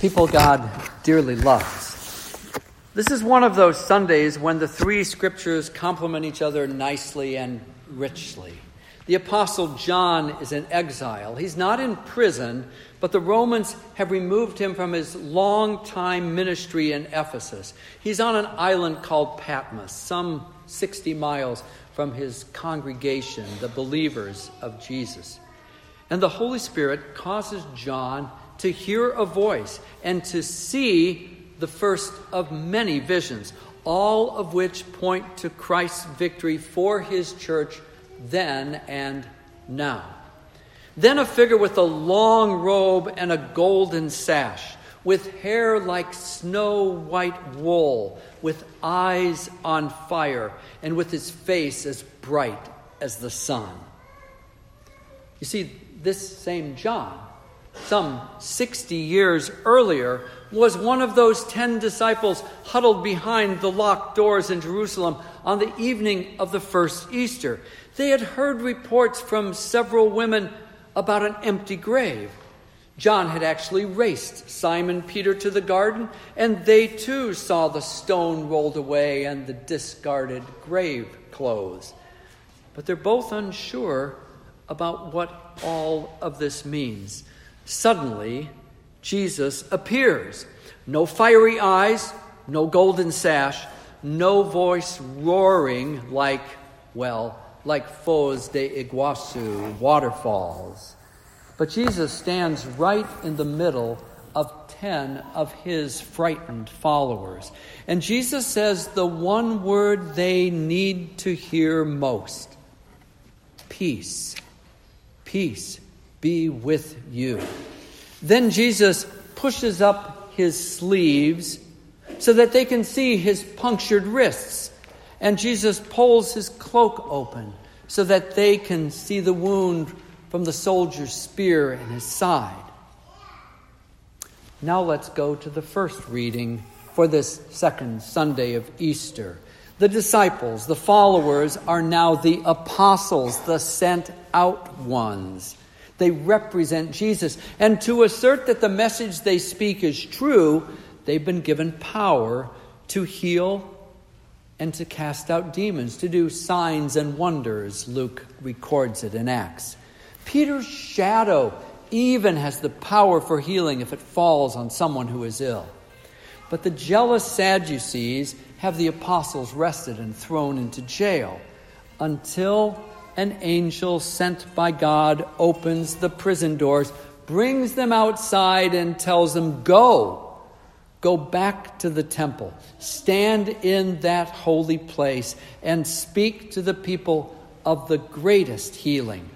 people God dearly loves. This is one of those Sundays when the three scriptures complement each other nicely and richly. The Apostle John is in exile. He's not in prison, but the Romans have removed him from his long time ministry in Ephesus. He's on an island called Patmos, some 60 miles from his congregation, the believers of Jesus. And the Holy Spirit causes John to hear a voice and to see the first of many visions, all of which point to Christ's victory for his church then and now. Then a figure with a long robe and a golden sash, with hair like snow white wool, with eyes on fire, and with his face as bright as the sun. You see, this same John some 60 years earlier, was one of those ten disciples huddled behind the locked doors in Jerusalem on the evening of the first Easter. They had heard reports from several women about an empty grave. John had actually raced Simon Peter to the garden, and they too saw the stone rolled away and the discarded grave clothes. But they're both unsure about what all of this means. Suddenly, Jesus appears. No fiery eyes, no golden sash, no voice roaring like, well, like Foz de Iguazu waterfalls. But Jesus stands right in the middle of 10 of his frightened followers. And Jesus says the one word they need to hear most peace. Peace be with you. Then Jesus pushes up his sleeves so that they can see his punctured wrists. And Jesus pulls his cloak open so that they can see the wound from the soldier's spear in his side. Now let's go to the first reading for this second Sunday of Easter. The disciples, the followers, are now the apostles, the sent out ones. They represent Jesus. And to assert that the message they speak is true, they've been given power to heal and to cast out demons, to do signs and wonders. Luke records it in Acts. Peter's shadow even has the power for healing if it falls on someone who is ill. But the jealous Sadducees have the apostles arrested and thrown into jail until an angel sent by God opens the prison doors, brings them outside, and tells them, Go. Go back to the temple. Stand in that holy place and speak to the people of the greatest healing.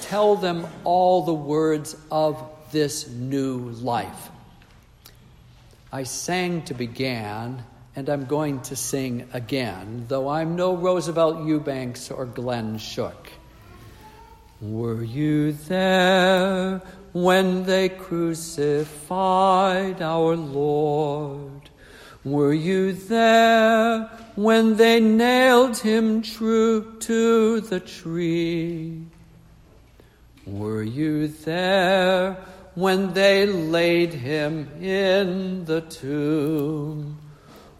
Tell them all the words of this new life. I sang to begin and I'm going to sing again, though I'm no Roosevelt Eubanks or Glenn Shook. Were you there when they crucified our Lord? Were you there when they nailed him true to the tree? Were you there when they laid him in the tomb?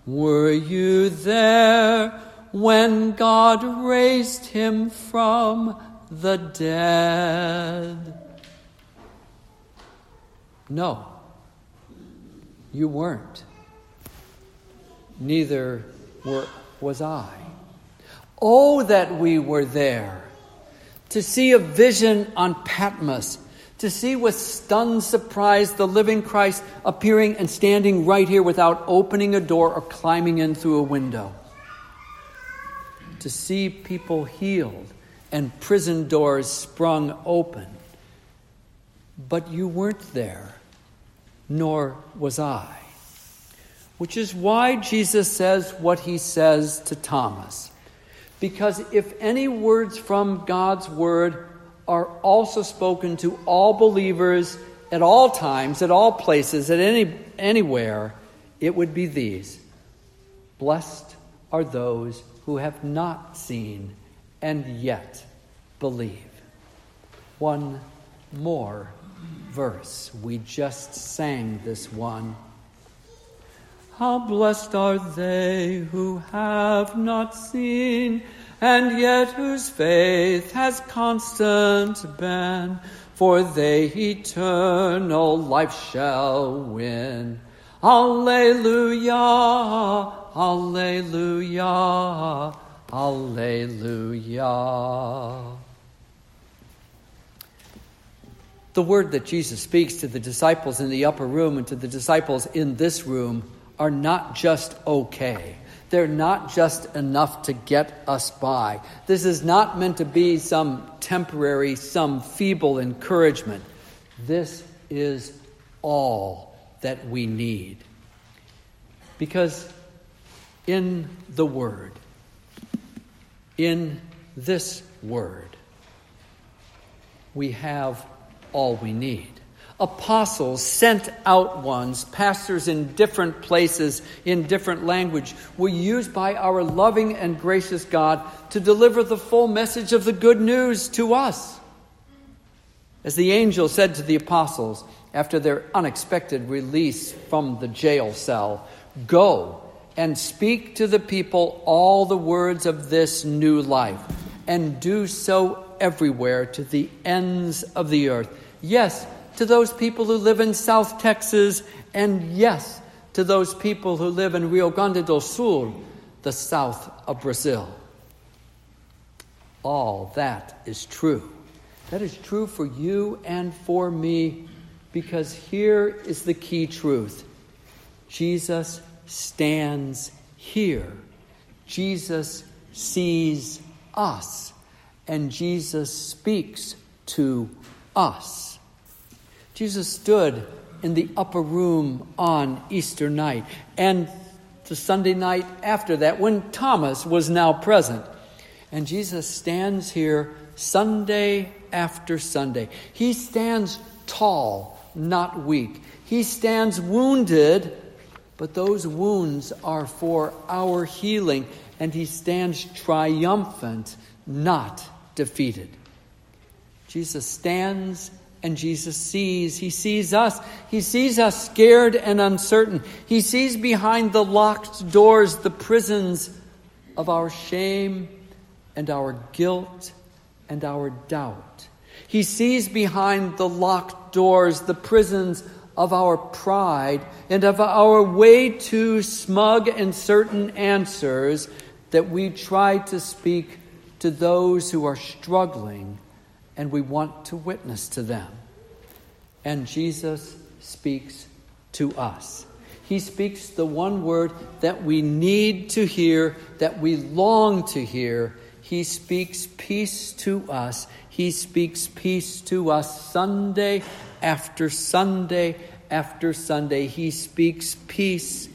Were you there when God raised him from the dead? No, you weren't. Neither were, was I. Oh, that we were there to see a vision on Patmos to see with stunned surprise the living Christ appearing and standing right here without opening a door or climbing in through a window. To see people healed and prison doors sprung open. But you weren't there, nor was I. Which is why Jesus says what he says to Thomas. Because if any words from God's word are also spoken to all believers at all times, at all places, at any, anywhere, it would be these Blessed are those who have not seen and yet believe. One more verse. We just sang this one. How blessed are they who have not seen, and yet whose faith has constant been, for they eternal life shall win. Alleluia, Alleluia, Alleluia. The word that Jesus speaks to the disciples in the upper room and to the disciples in this room are not just okay. They're not just enough to get us by. This is not meant to be some temporary, some feeble encouragement. This is all that we need. Because in the Word, in this Word, we have all we need. Apostles, sent out ones, pastors in different places, in different language, were used by our loving and gracious God to deliver the full message of the good news to us. As the angel said to the apostles after their unexpected release from the jail cell, Go and speak to the people all the words of this new life, and do so everywhere to the ends of the earth Yes, to those people who live in South Texas, and yes, to those people who live in Rio Grande do Sul, the south of Brazil. All that is true. That is true for you and for me because here is the key truth Jesus stands here. Jesus sees us, and Jesus speaks to us. Jesus stood in the upper room on Easter night and the Sunday night after that when Thomas was now present. And Jesus stands here Sunday after Sunday. He stands tall, not weak. He stands wounded, but those wounds are for our healing. And he stands triumphant, not defeated. Jesus stands and Jesus sees. He sees us. He sees us scared and uncertain. He sees behind the locked doors the prisons of our shame and our guilt and our doubt. He sees behind the locked doors the prisons of our pride and of our way too smug and certain answers that we try to speak to those who are struggling and we want to witness to them. And Jesus speaks to us. He speaks the one word that we need to hear, that we long to hear. He speaks peace to us. He speaks peace to us Sunday after Sunday after Sunday. He speaks peace.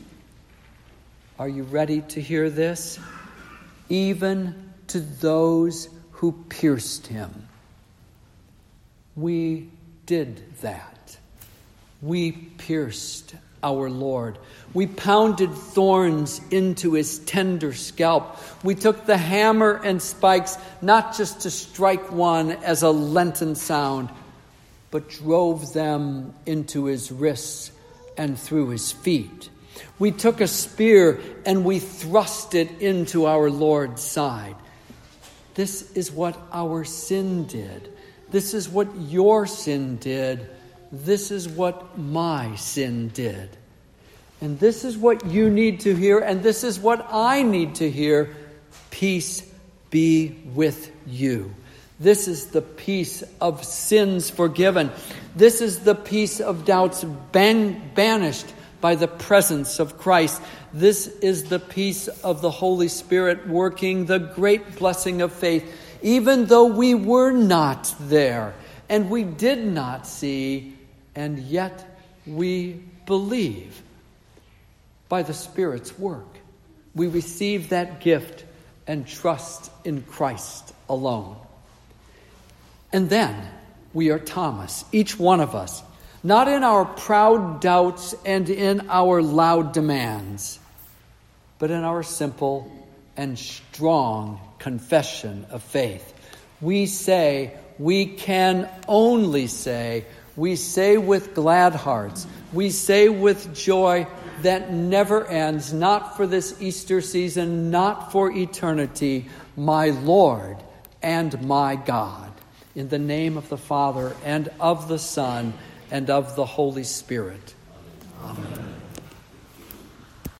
Are you ready to hear this? Even to those who pierced him we did that. We pierced our Lord. We pounded thorns into his tender scalp. We took the hammer and spikes not just to strike one as a Lenten sound, but drove them into his wrists and through his feet. We took a spear and we thrust it into our Lord's side. This is what our sin did. This is what your sin did. This is what my sin did. And this is what you need to hear, and this is what I need to hear. Peace be with you. This is the peace of sins forgiven. This is the peace of doubts ban- banished by the presence of Christ. This is the peace of the Holy Spirit working the great blessing of faith even though we were not there and we did not see, and yet we believe by the Spirit's work. We receive that gift and trust in Christ alone. And then we are Thomas, each one of us, not in our proud doubts and in our loud demands, but in our simple and strong confession of faith. We say, we can only say, We say with glad hearts, we say with joy that never ends, not for this Easter season, not for eternity, my Lord and my God. In the name of the Father, and of the Son, and of the Holy Spirit. Amen.